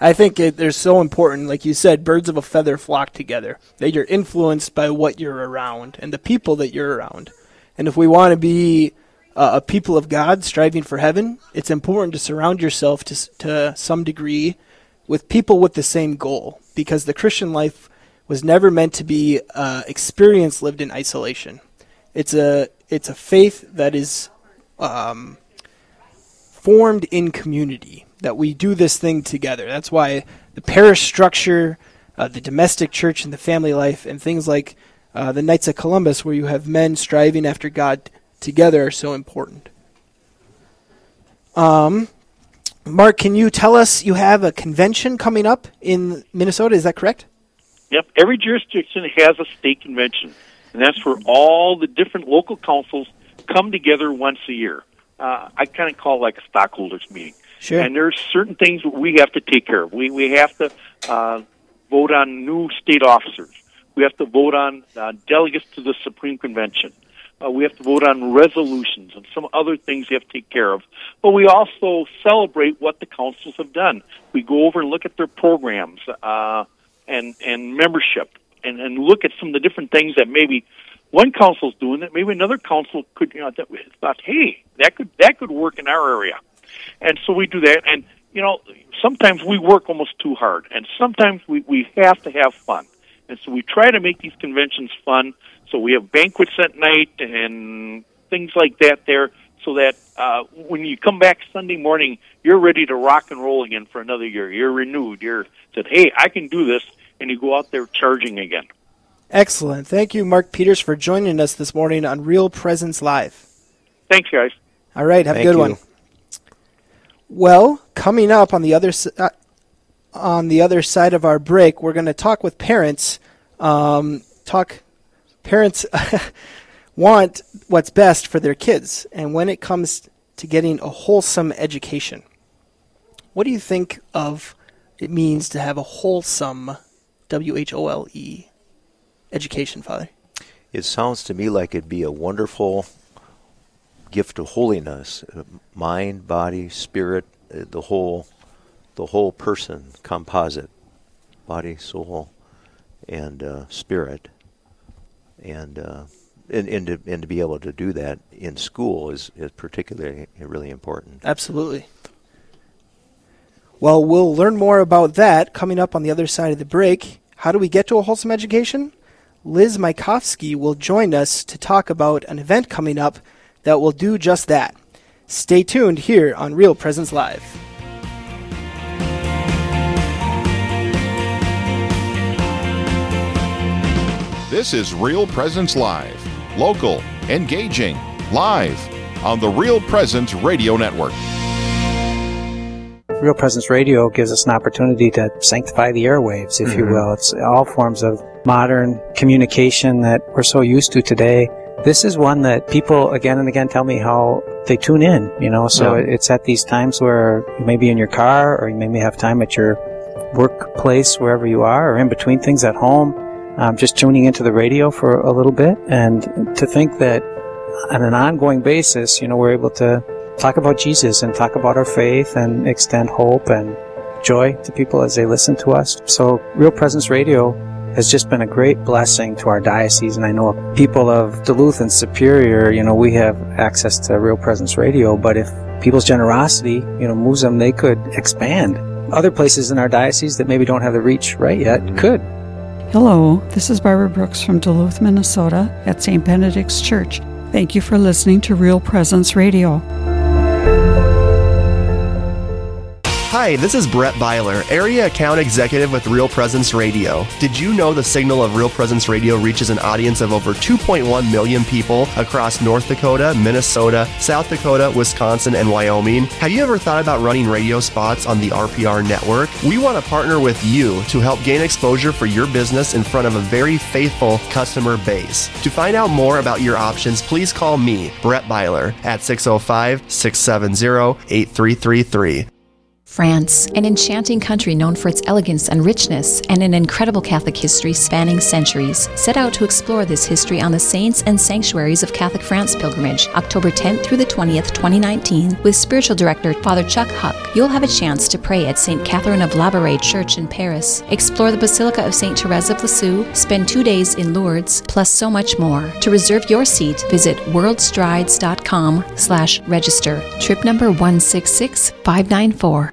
I think it, they're so important. Like you said, birds of a feather flock together. That you're influenced by what you're around and the people that you're around. And if we want to be uh, a people of God striving for heaven, it's important to surround yourself to, to some degree with people with the same goal. Because the Christian life was never meant to be uh, experience lived in isolation. It's a it's a faith that is um, formed in community. That we do this thing together. That's why the parish structure, uh, the domestic church, and the family life, and things like uh, the Knights of Columbus, where you have men striving after God together, are so important. Um, Mark, can you tell us you have a convention coming up in Minnesota? Is that correct?
Yep. Every jurisdiction has a state convention and that's where all the different local councils come together once a year. Uh, I kind of call it like a stockholders meeting.
Sure.
And there's certain things we have to take care of. We we have to uh, vote on new state officers. We have to vote on uh, delegates to the Supreme Convention. Uh, we have to vote on resolutions and some other things we have to take care of. But we also celebrate what the councils have done. We go over and look at their programs uh, and and membership and, and look at some of the different things that maybe one council's doing that maybe another council could you know that thought hey that could that could work in our area and so we do that and you know sometimes we work almost too hard and sometimes we we have to have fun and so we try to make these conventions fun so we have banquets at night and things like that there so that uh, when you come back Sunday morning, you're ready to rock and roll again for another year. You're renewed. You're said, "Hey, I can do this," and you go out there charging again.
Excellent. Thank you, Mark Peters, for joining us this morning on Real Presence Live.
Thanks, guys.
All right, have
Thank
a good
you.
one. Well, coming up on the other uh, on the other side of our break, we're going to talk with parents. Um, talk parents want what's best for their kids, and when it comes to getting a wholesome education, what do you think of it means to have a wholesome, W H O L E, education, Father?
It sounds to me like it'd be a wonderful gift of holiness, uh, mind, body, spirit, uh, the whole, the whole person, composite, body, soul, and uh, spirit, and, uh, and and to and to be able to do that in school is is particularly really important.
Absolutely. Well, we'll learn more about that coming up on the other side of the break. How do we get to a wholesome education? Liz Mykovsky will join us to talk about an event coming up that will do just that. Stay tuned here on Real Presence Live.
This is Real Presence Live. Local, engaging, live on the Real Presence Radio Network.
Real Presence Radio gives us an opportunity to sanctify the airwaves, if you
Mhm.
will. It's all forms of modern communication that we're so used to today. This is one that people again and again tell me how they tune in, you know, so
Yeah.
it's at these times where you may be in your car or you may have time at your workplace, wherever you are, or in between things at home, um, just tuning into the radio for a little bit. And to think that on an ongoing basis, you know, we're able to talk about Jesus and talk about our faith and extend hope and joy to people as they listen to us. So Real Presence Radio has just been a great blessing to our diocese and I know people of Duluth and Superior, you know, we have access to Real Presence Radio, but if people's generosity, you know, moves them, they could expand. Other places in our diocese that maybe don't have the reach right yet could.
Hello, this is Barbara Brooks from Duluth, Minnesota at St. Benedict's Church. Thank you for listening to Real Presence Radio.
Hi, this is Brett Byler, Area Account Executive with Real Presence Radio. Did you know the signal of Real Presence Radio reaches an audience of over 2.1 million people across North Dakota, Minnesota, South Dakota, Wisconsin, and Wyoming? Have you ever thought about running radio spots on the RPR network? We want to partner with you to help gain exposure for your business in front of a very faithful customer base. To find out more about your options, please call me, Brett Byler, at 605 670 8333.
France, an enchanting country known for its elegance and richness, and an incredible Catholic history spanning centuries. Set out to explore this history on the Saints and Sanctuaries of Catholic France pilgrimage, October 10th through the 20th, 2019, with spiritual director Father Chuck Huck. You'll have a chance to pray at St. Catherine of Labouré Church in Paris, explore the Basilica of St. Therese of Lisieux, spend two days in Lourdes, plus so much more. To reserve your seat, visit worldstrides.com slash register. Trip number 166594.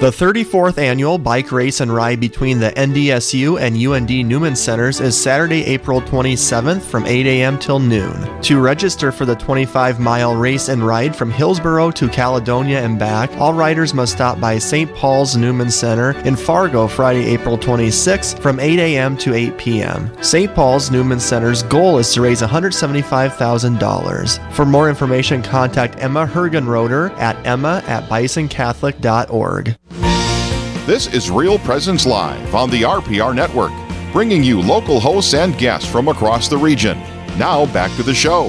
The 34th annual bike race and ride between the NDSU and UND Newman Centers is Saturday, April 27th from 8 a.m. till noon. To register for the 25 mile race and ride from Hillsboro to Caledonia and back, all riders must stop by St. Paul's Newman Center in Fargo Friday, April 26th from 8 a.m. to 8 p.m. St. Paul's Newman Center's goal is to raise $175,000. For more information, contact Emma Hergenroder at emma at bisoncatholic.org.
This is Real Presence Live on the RPR Network, bringing you local hosts and guests from across the region. Now back to the show.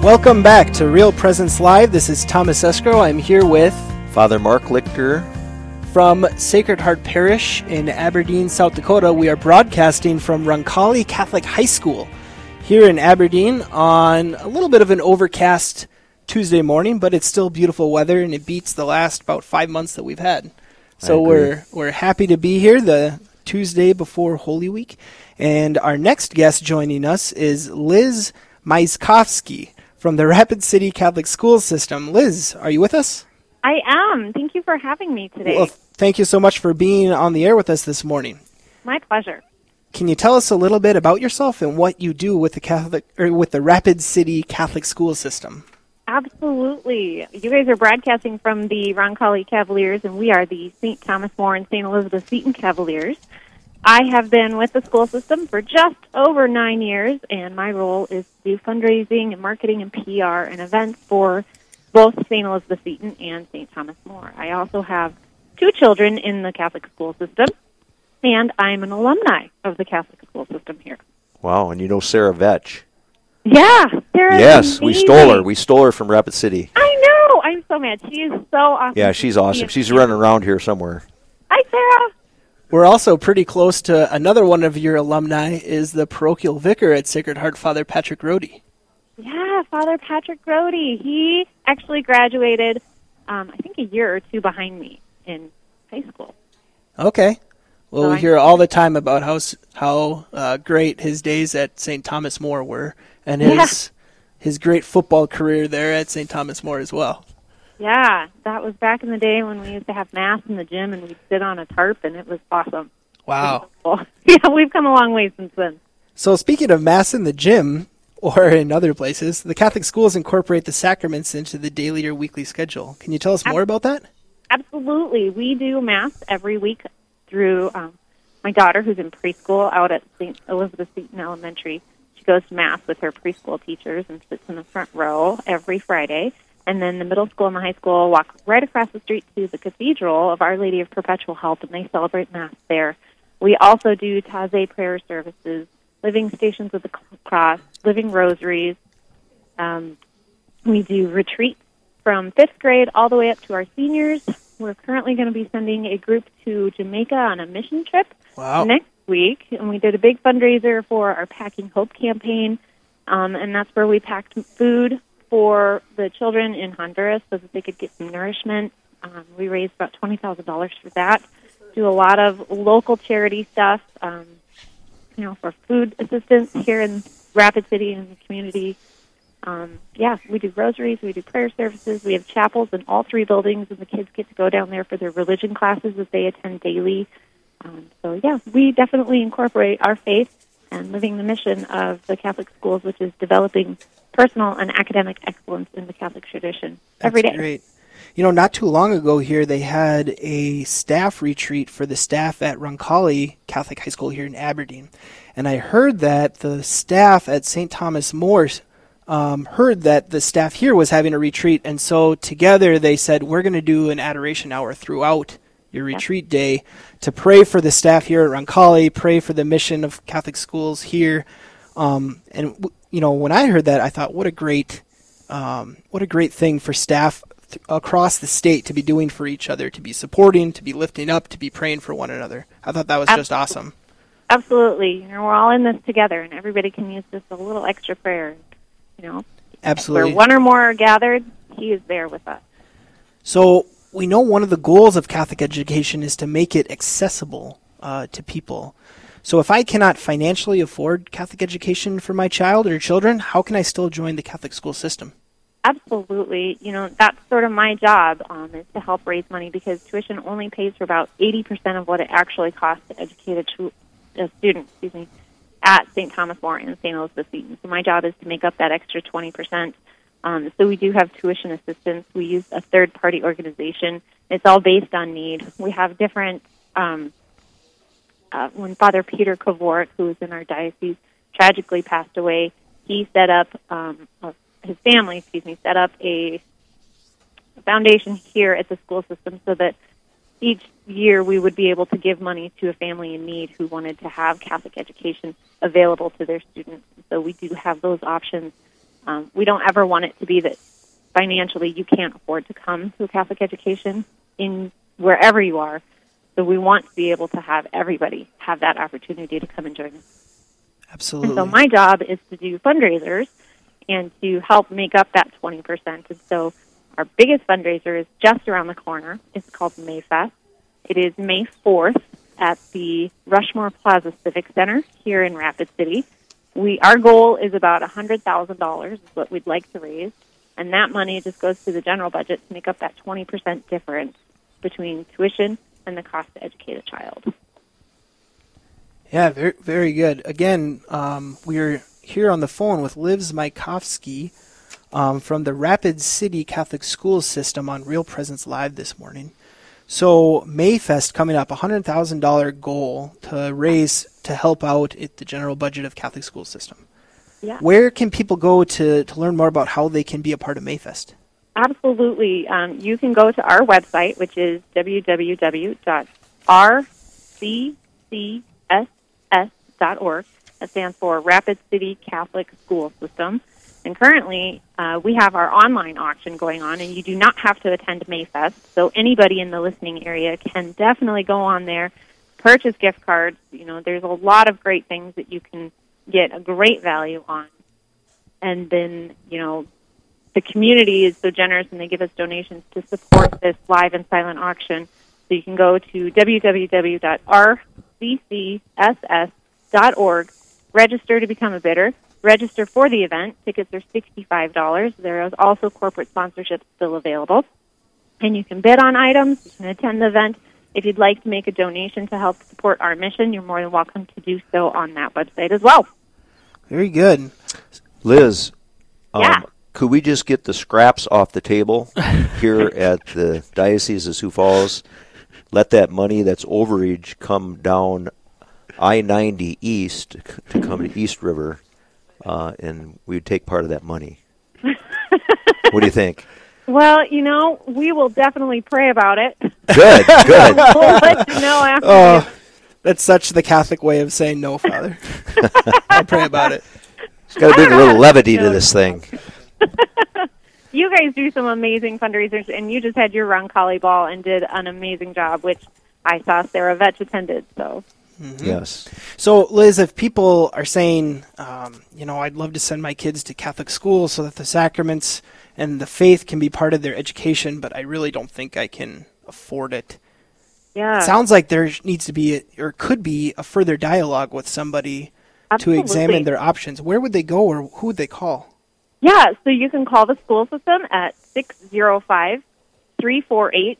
Welcome back to Real Presence Live. This is Thomas Escrow. I'm here with
Father Mark Lichter
from Sacred Heart Parish in Aberdeen, South Dakota. We are broadcasting from Roncalli Catholic High School here in Aberdeen on a little bit of an overcast Tuesday morning, but it's still beautiful weather and it beats the last about five months that we've had. So we're we're happy to be here the Tuesday before Holy Week, and our next guest joining us is Liz Maiskovsky from the Rapid City Catholic School System. Liz, are you with us?
I am. Thank you for having me today.
Well, thank you so much for being on the air with us this morning.
My pleasure.
Can you tell us a little bit about yourself and what you do with the Catholic or with the Rapid City Catholic School System?
Absolutely. You guys are broadcasting from the Roncalli Cavaliers, and we are the St. Thomas More and St. Elizabeth Seton Cavaliers. I have been with the school system for just over nine years, and my role is to do fundraising and marketing and PR and events for both St. Elizabeth Seton and St. Thomas More. I also have two children in the Catholic school system, and I'm an alumni of the Catholic school system here.
Wow, and you know Sarah Vetch.
Yeah, Sarah's
Yes, we stole her. We stole her from Rapid City.
I know. I'm so mad. She is so awesome.
Yeah, she's awesome. She's running around here somewhere.
Hi, Sarah.
We're also pretty close to another one of your alumni is the parochial vicar at Sacred Heart, Father Patrick Rohde.
Yeah, Father Patrick Grody. He actually graduated, um, I think, a year or two behind me in high school.
Okay. Well,
So
we
I-
hear all the time about how how uh, great his days at St. Thomas More were, and his his great football career there at St. Thomas More as well.
Yeah, that was back in the day when we used to have mass in the gym and we'd sit on a tarp, and it was awesome.
Wow.
Well, yeah, we've come a long way since then.
So speaking of mass in the gym or in other places, the Catholic schools incorporate the sacraments into the daily or weekly schedule. Can you tell us more about that?
Absolutely. We do Mass every week through um, my daughter, who's in preschool out at St. Elizabeth Seton Elementary. She goes to Mass with her preschool teachers and sits in the front row every Friday. And then the middle school and the high school walk right across the street to the Cathedral of Our Lady of Perpetual Help, and they celebrate Mass there. We also do Taizé prayer services, living stations of the cross, living rosaries. Um, we do retreats from fifth grade all the way up to our seniors. We're currently going to be sending a group to Jamaica on a mission trip
Wow.
next week, and we did a big fundraiser for our Packing Hope campaign, um, and that's where we packed food for the children in Honduras so that they could get some nourishment. Um, we raised about twenty thousand dollars for that. Do a lot of local charity stuff, um, you know, for food assistance here in Rapid City and the community. Um, yeah, we do rosaries, we do prayer services, we have chapels in all three buildings, and the kids get to go down there for their religion classes that they attend daily. Um, so, yeah, we definitely incorporate our faith and living the mission of the Catholic schools, which is developing personal and academic excellence in the Catholic tradition every day.
Great. You know, not too long ago here, they had a staff retreat for the staff at Roncalli Catholic High School here in Aberdeen. And I heard that the staff at St. Thomas More um, heard that the staff here was having a retreat. And so together they said, we're going to do an adoration hour throughout your retreat day to pray for the staff here at Roncalli, pray for the mission of Catholic schools here. Um, and, w- you know, when I heard that, I thought, what a great um, what a great thing for staff th- across the state to be doing for each other, to be supporting, to be lifting up, to be praying for one another. I thought that was just awesome.
Absolutely. You know, we're all in this together, and everybody can use just a little extra prayer.
Absolutely.
where one or more are gathered, He is there with us.
So we know one of the goals of Catholic education is to make it accessible uh, to people. So if I cannot financially afford Catholic education for my child or children, how can I still join the Catholic school system?
Absolutely. You know, that's sort of my job um, is to help raise money because tuition only pays for about 80% of what it actually costs to educate a, tu- a student, excuse me, at St. Thomas More and St. Elizabeth. So my job is to make up that extra 20%. Um, so we do have tuition assistance. We use a third-party organization. It's all based on need. We have different. Um, uh, when Father Peter Kovorik, who was in our diocese, tragically passed away, he set up um, a his family, excuse me, set up a foundation here at the school system so that each year we would be able to give money to a family in need who wanted to have Catholic education available to their students. So we do have those options. Um, we don't ever want it to be that financially you can't afford to come to a Catholic education in wherever you are. So we want to be able to have everybody have that opportunity to come and join us.
Absolutely.
And so my job is to do fundraisers and to help make up that 20%. And so our biggest fundraiser is just around the corner. It's called Mayfest. It is May 4th at the Rushmore Plaza Civic Center here in Rapid City. We our goal is about $100,000 is what we'd like to raise, and that money just goes to the general budget to make up that 20% difference between tuition and the cost to educate a child.
Yeah, very very good. Again, um, we're here on the phone with Liv Zmaikovsky um, from the Rapid City Catholic School System on Real Presence Live this morning. So Mayfest coming up, a hundred thousand dollar goal to raise to help out at the general budget of Catholic school system.
Yeah.
Where can people go to to learn more about how they can be a part of Mayfest?
Absolutely. Um, you can go to our website, which is www.rccss.org. That stands for Rapid City Catholic School System. And currently, uh, we have our online auction going on, and you do not have to attend Mayfest. So anybody in the listening area can definitely go on there, purchase gift cards. You know, there's a lot of great things that you can get a great value on. And then, you know, the community is so generous and they give us donations to support this live and silent auction. So you can go to www.rccss.org, register to become a bidder, register for the event. Tickets are $65. There is also corporate sponsorship still available. And you can bid on items, you can attend the event. If you'd like to make a donation to help support our mission, you're more than welcome to do so on that website as well.
Very good.
Liz, um,
Yeah.
could we just get the scraps off the table here at the Diocese of Sioux Falls? Let that money that's overage come down I 90 east to come to East River, uh, and we'd take part of that money. what do you think?
Well, you know, we will definitely pray about it.
Good, good.
we'll let you know after.
Oh, that's such the Catholic way of saying no, Father. I'll pray about it.
It's got to bring a little levity to this thing.
You guys do some amazing fundraisers, and you just had your Roncalli ball and did an amazing job, which I saw Sarah Vetch attended. So
Yes.
So, Liz, if people are saying, um, you know, I'd love to send my kids to Catholic school so that the sacraments and the faith can be part of their education, but I really don't think I can afford it.
yeah,
It sounds like there needs to be, a, or could be, a further dialogue with somebody
Absolutely.
to examine their options. Where would they go, or who would they call?
yeah. So you can call the school system at six zero five three four eight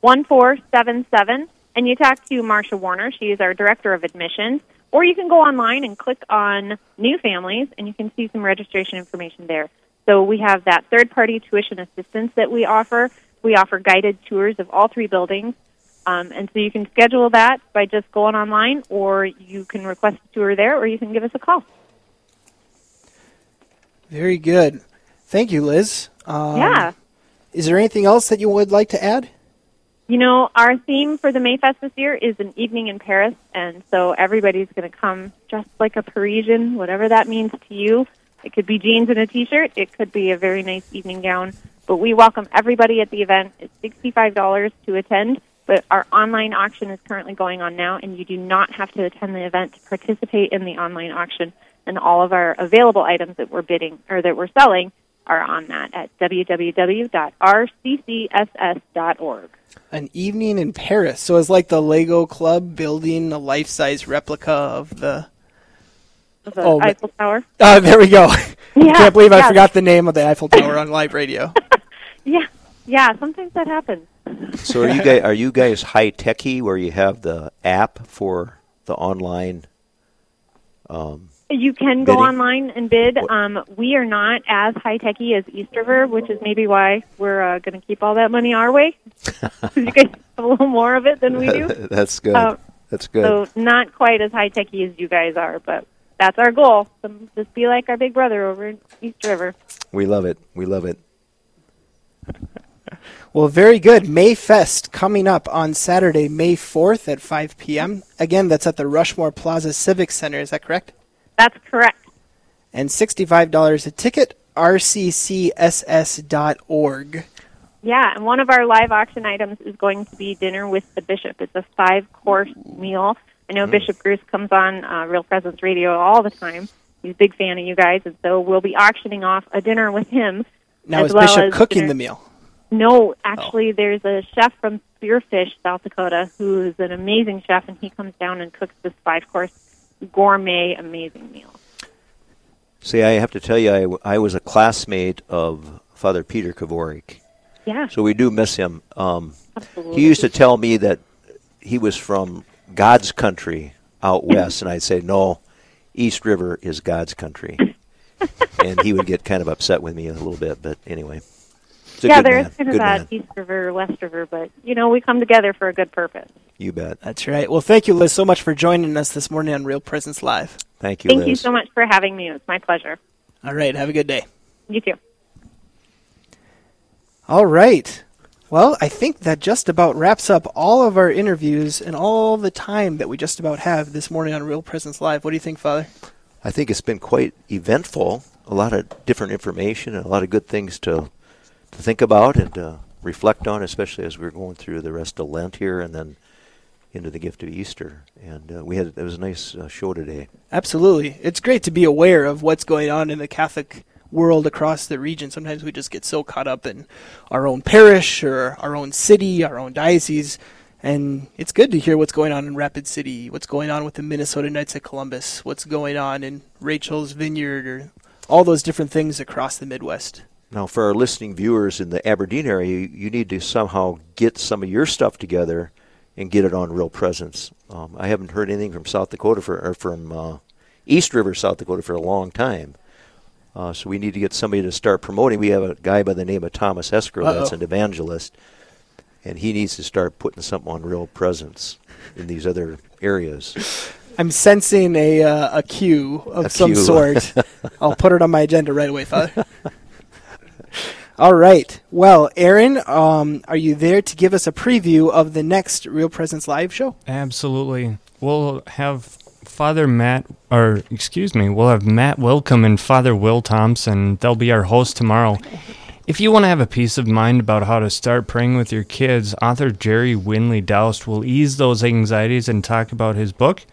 one four seven seven, and you talk to Marsha Warner. She is our director of admissions. Or you can go online and click on new families, and you can see some registration information there. So we have that third party tuition assistance that we offer. We offer guided tours of all three buildings. Um, and so you can schedule that by just going online, or you can request a tour there, or you can give us a call.
Very good. Thank you, Liz. Um,
Yeah.
Is there anything else that you would like to add?
You know, our theme for the Mayfest this year is an evening in Paris, and so everybody's going to come dressed like a Parisian, whatever that means to you. It could be jeans and a t-shirt. It could be a very nice evening gown. But we welcome everybody at the event. It's $65 to attend, but our online auction is currently going on now, and you do not have to attend the event to participate in the online auction. And all of our available items that we're bidding or that we're selling are on that at www.rccss.org.
An evening in Paris. So it's like the Lego Club building a life-size replica of the.
The
Oh,
Eiffel Tower.
Oh, there we go. I
Yeah,
can't believe I forgot the name of the Eiffel Tower on live radio.
Yeah, yeah. Sometimes that happens.
So are you guys are you guys high techy where you have the app for the online? Um,
You can go
Bidding?
online and bid. Um, we are not as high techy as East River, which is maybe why we're uh, going to keep all that money our way. you guys have a little more of it than we do.
That's good.
Uh,
That's good.
So not quite as high techy as you guys are, but that's our goal. So just be like our big brother over in East River.
we love it. We love it.
Well, very good. Mayfest coming up on Saturday, May 4th at 5 p.m. Again, that's at the Rushmore Plaza Civic Center. Is that correct?
That's correct.
And $65 a ticket, rccss.org.
Yeah, and one of our live auction items is going to be dinner with the bishop. It's a five course meal. I know
Mm.
Bishop Gruss comes on uh, Real Presence Radio all the time. He's a big fan of you guys, and so we'll be auctioning off a dinner with him.
Now,
as
is
well
Bishop cooking
dinner-
the meal?
No, actually, there's a chef from Spearfish, South Dakota, who's an amazing chef, and he comes down and cooks this five course gourmet amazing meal.
See, I have to tell you, I, I was a classmate of Father Peter Kavorik.
Yeah.
So we do miss him. Um,
Absolutely.
he used to tell me that he was from God's country out west, and I'd say, no, East River is God's country. and he would get kind of upset with me a little bit, but anyway.
Yeah,
good
there's
man.
kind of
Good
that. East River, West River, but you know we come together for a good purpose.
You bet.
That's right. Well, thank you, Liz, so much for joining us this morning on Real Presence Live.
Thank you,
Thank
Liz.
you so much for having me. It's my pleasure.
All right. Have a good day.
You too.
All right. Well, I think that just about wraps up all of our interviews and all the time that we just about have this morning on Real Presence Live. What do you think, Father?
I think it's been quite eventful. A lot of different information and a lot of good things to to think about and uh, reflect on, especially as we're going through the rest of Lent here and then into the gift of Easter. And uh, we had it was a nice uh, show today.
Absolutely. It's great to be aware of what's going on in the Catholic world across the region. Sometimes we just get so caught up in our own parish or our own city, our own diocese. And it's good to hear what's going on in Rapid City, what's going on with the Minnesota Knights of Columbus, what's going on in Rachel's Vineyard, or all those different things across the Midwest.
Now, for our listening viewers in the Aberdeen area, you, you need to somehow get some of your stuff together and get it on Real Presence. Um, I haven't heard anything from South Dakota for or from uh, East River, South Dakota, for a long time. Uh, so we need to get somebody to start promoting. We have a guy by the name of Thomas Escrow that's an evangelist, and he needs to start putting something on Real Presence in these other areas.
I'm sensing a uh, a cue of
A
some
cue.
sort. I'll put it on my agenda right away, Father. All right. Well, Aaron, um, are you there to give us a preview of the next Real Presence Live show?
Absolutely. We'll have Father Matt, or excuse me, we'll have Matt Wilcom and Father Will Thompson. They'll be our hosts tomorrow. If you want to have a peace of mind about how to start praying with your kids, author Jerry Windley-Daoust will ease those anxieties and talk about his book.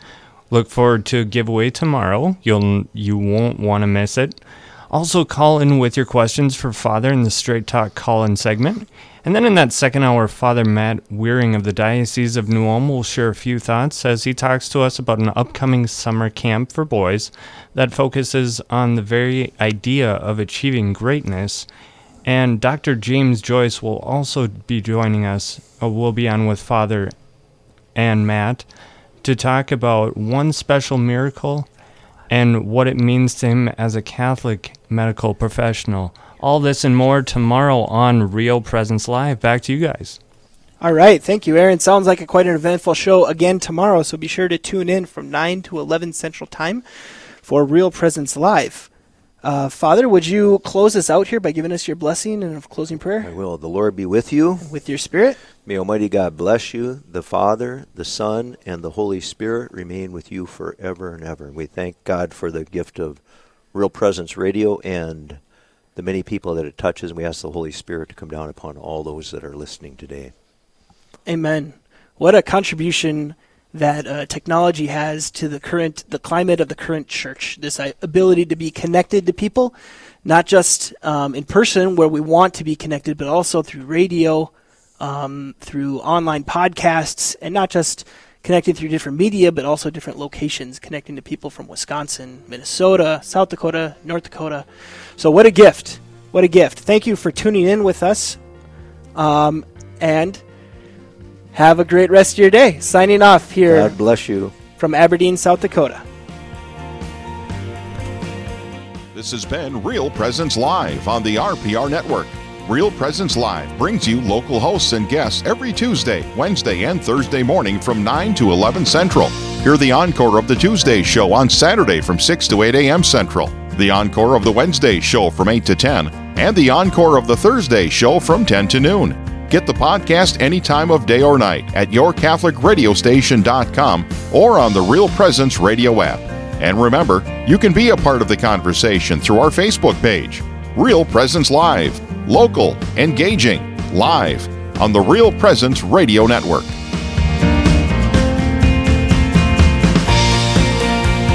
Look forward to a giveaway tomorrow. You'll you won't want to miss it. Also, call in with your questions for Father in the Straight Talk call in segment. And then in that second hour, Father Matt Weering of the Diocese of New Ulm will share a few thoughts as he talks to us about an upcoming summer camp for boys that focuses on the very idea of achieving greatness. And Dr. James Joyce will also be joining us. Uh, we'll be on with Father and Matt to talk about one special miracle and what it means to him as a Catholic medical professional. All this and more tomorrow on Real Presence Live. Back to you guys.
All right. Thank you, Aaron. Sounds like a quite an eventful show again tomorrow, so be sure to tune in from 9 to 11 Central Time for Real Presence Live. Uh, Father, would you close us out here by giving us your blessing and a closing prayer?
I will. The Lord be with you.
With your spirit.
May Almighty God bless you. The Father, the Son, and the Holy Spirit remain with you forever and ever. We thank God for the gift of Real Presence Radio and the many people that it touches. And we ask the Holy Spirit to come down upon all those that are listening today.
Amen. What a contribution that uh, technology has to the current, the climate of the current church. This uh, ability to be connected to people, not just um, in person where we want to be connected, but also through radio, um, through online podcasts, and not just connecting through different media, but also different locations, connecting to people from Wisconsin, Minnesota, South Dakota, North Dakota. So, what a gift! What a gift! Thank you for tuning in with us. Um, and have a great rest of your day. Signing off here
God bless you.
from Aberdeen, South Dakota.
This has been Real Presence Live on the RPR Network. Real Presence Live brings you local hosts and guests every Tuesday, Wednesday, and Thursday morning from 9 to 11 Central. Hear the encore of the Tuesday show on Saturday from 6 to 8 a.m. Central, the encore of the Wednesday show from 8 to 10, and the encore of the Thursday show from 10 to noon. Get the podcast any time of day or night at yourcatholicradiostation.com or on the Real Presence radio app. And remember, you can be a part of the conversation through our Facebook page, Real Presence Live, local, engaging, live on the Real Presence Radio Network.